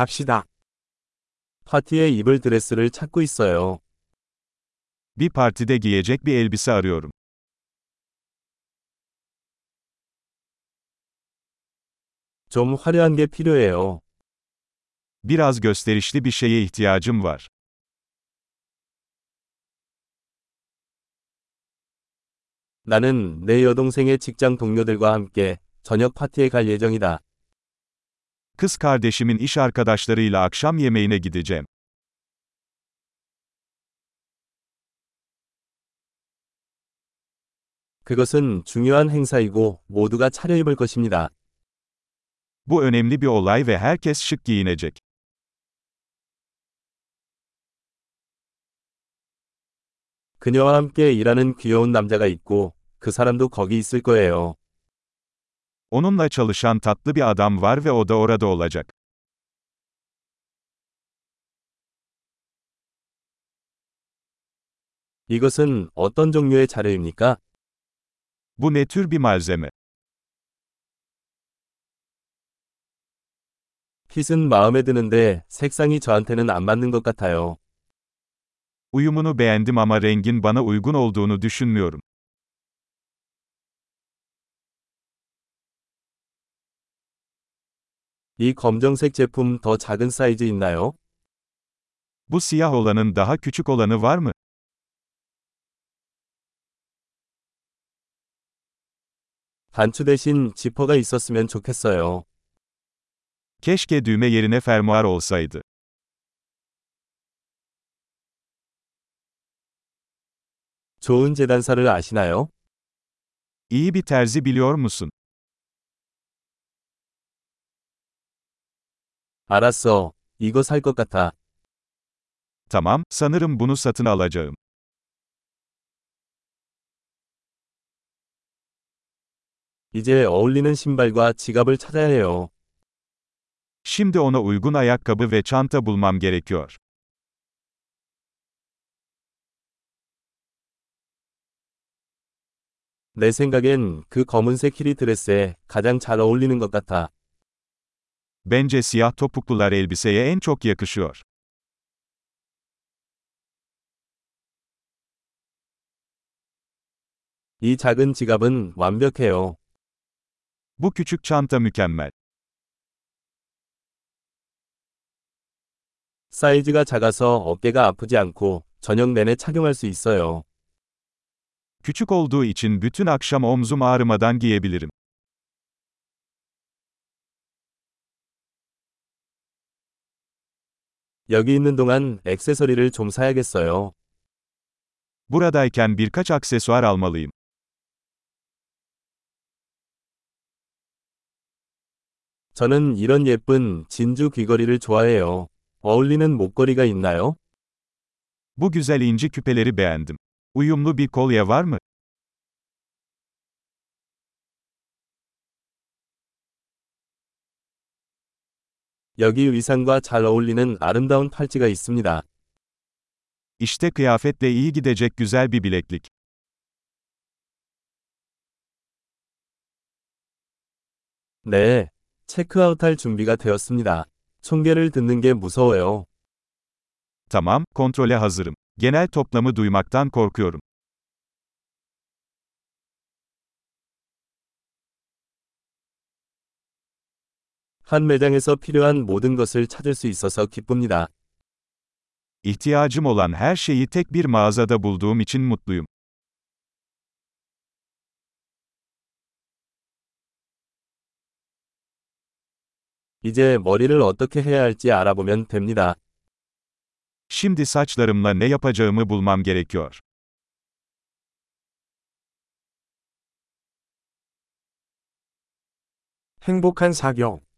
갑시다. 파티에 입을 드레스를 찾고 있어요. Bir partide giyecek bir elbise arıyorum. 좀 화려한 게 필요해요. Biraz gösterişli bir şeye ihtiyacım var. 나는 내 여동생의 직장 동료들과 함께 저녁 파티에 갈 예정이다. Kız kardeşimin iş arkadaşlarıyla akşam yemeğine gideceğim. 그것은 중요한 행사이고 모두가 차려입을 것입니다. Bu önemli bir olay ve herkes şık giyinecek. 그녀와 함께 일하는 귀여운 남자가 있고 그 사람도 거기 있을 거예요. Onunla çalışan tatlı bir adam var ve o da orada olacak. 이것은 어떤 종류의 자료입니까? Bu ne tür bir malzeme? 핏은 마음에 드는데 색상이 저한테는 안 맞는 것 같아요. Uyumunu beğendim ama rengin bana uygun olduğunu düşünmüyorum. 이 검정색 제품 더 작은 사이즈 있나요? Bu siyah olanın daha küçük olanı var mı? 단추 대신 지퍼가 있었으면 좋겠어요. Keşke düğme yerine fermuar olsaydı. 좋은 재단사를 아시나요? İyi bir terzi biliyor musun? 알았어. 이거 살 것 같아. Tamam, sanırım bunu satın alacağım. 이제 어울리는 신발과 지갑을 찾아야 해요. Şimdi ona uygun ayakkabı ve çanta bulmam gerekiyor. 내 생각엔 그 검은색 키리 드레스에 가장 잘 어울리는 것 같아. Bence siyah topuklular elbiseye en çok yakışıyor. 이 작은 지갑은 완벽해요. Bu küçük çanta mükemmel. 사이즈가 작아서 어깨가 아프지 않고 저녁 내내 착용할 수 있어요. Küçük olduğu için bütün akşam omzum ağrımadan giyebilirim. 여기 있는 동안 액세서리를 좀 사야겠어요. Buradayken birkaç aksesuar almalıyım. 저는 이런 예쁜 진주 귀걸이를 좋아해요. 어울리는 목걸이가 있나요? Bu güzel inci küpeleri beğendim. Uyumlu bir kolye var mı? 여기 의상과 잘 어울리는 아름다운 팔찌가 있습니다. İşte kıyafetle iyi gidecek güzel bir bileklik. 네, 체크아웃할 준비가 되었습니다. 총계를 듣는 게 무서워요. Tamam, kontrole hazırım. Genel toplamı duymaktan korkuyorum. 한 매장에서 필요한 모든 것을 찾을 수 있어서 기쁩니다. İhtiyacım olan her şeyi tek bir mağazada bulduğum için mutluyum. 이제 머리를 어떻게 해야 할지 알아보면 됩니다. Şimdi saçlarımla ne yapacağımı bulmam gerekiyor. 행복한 사격.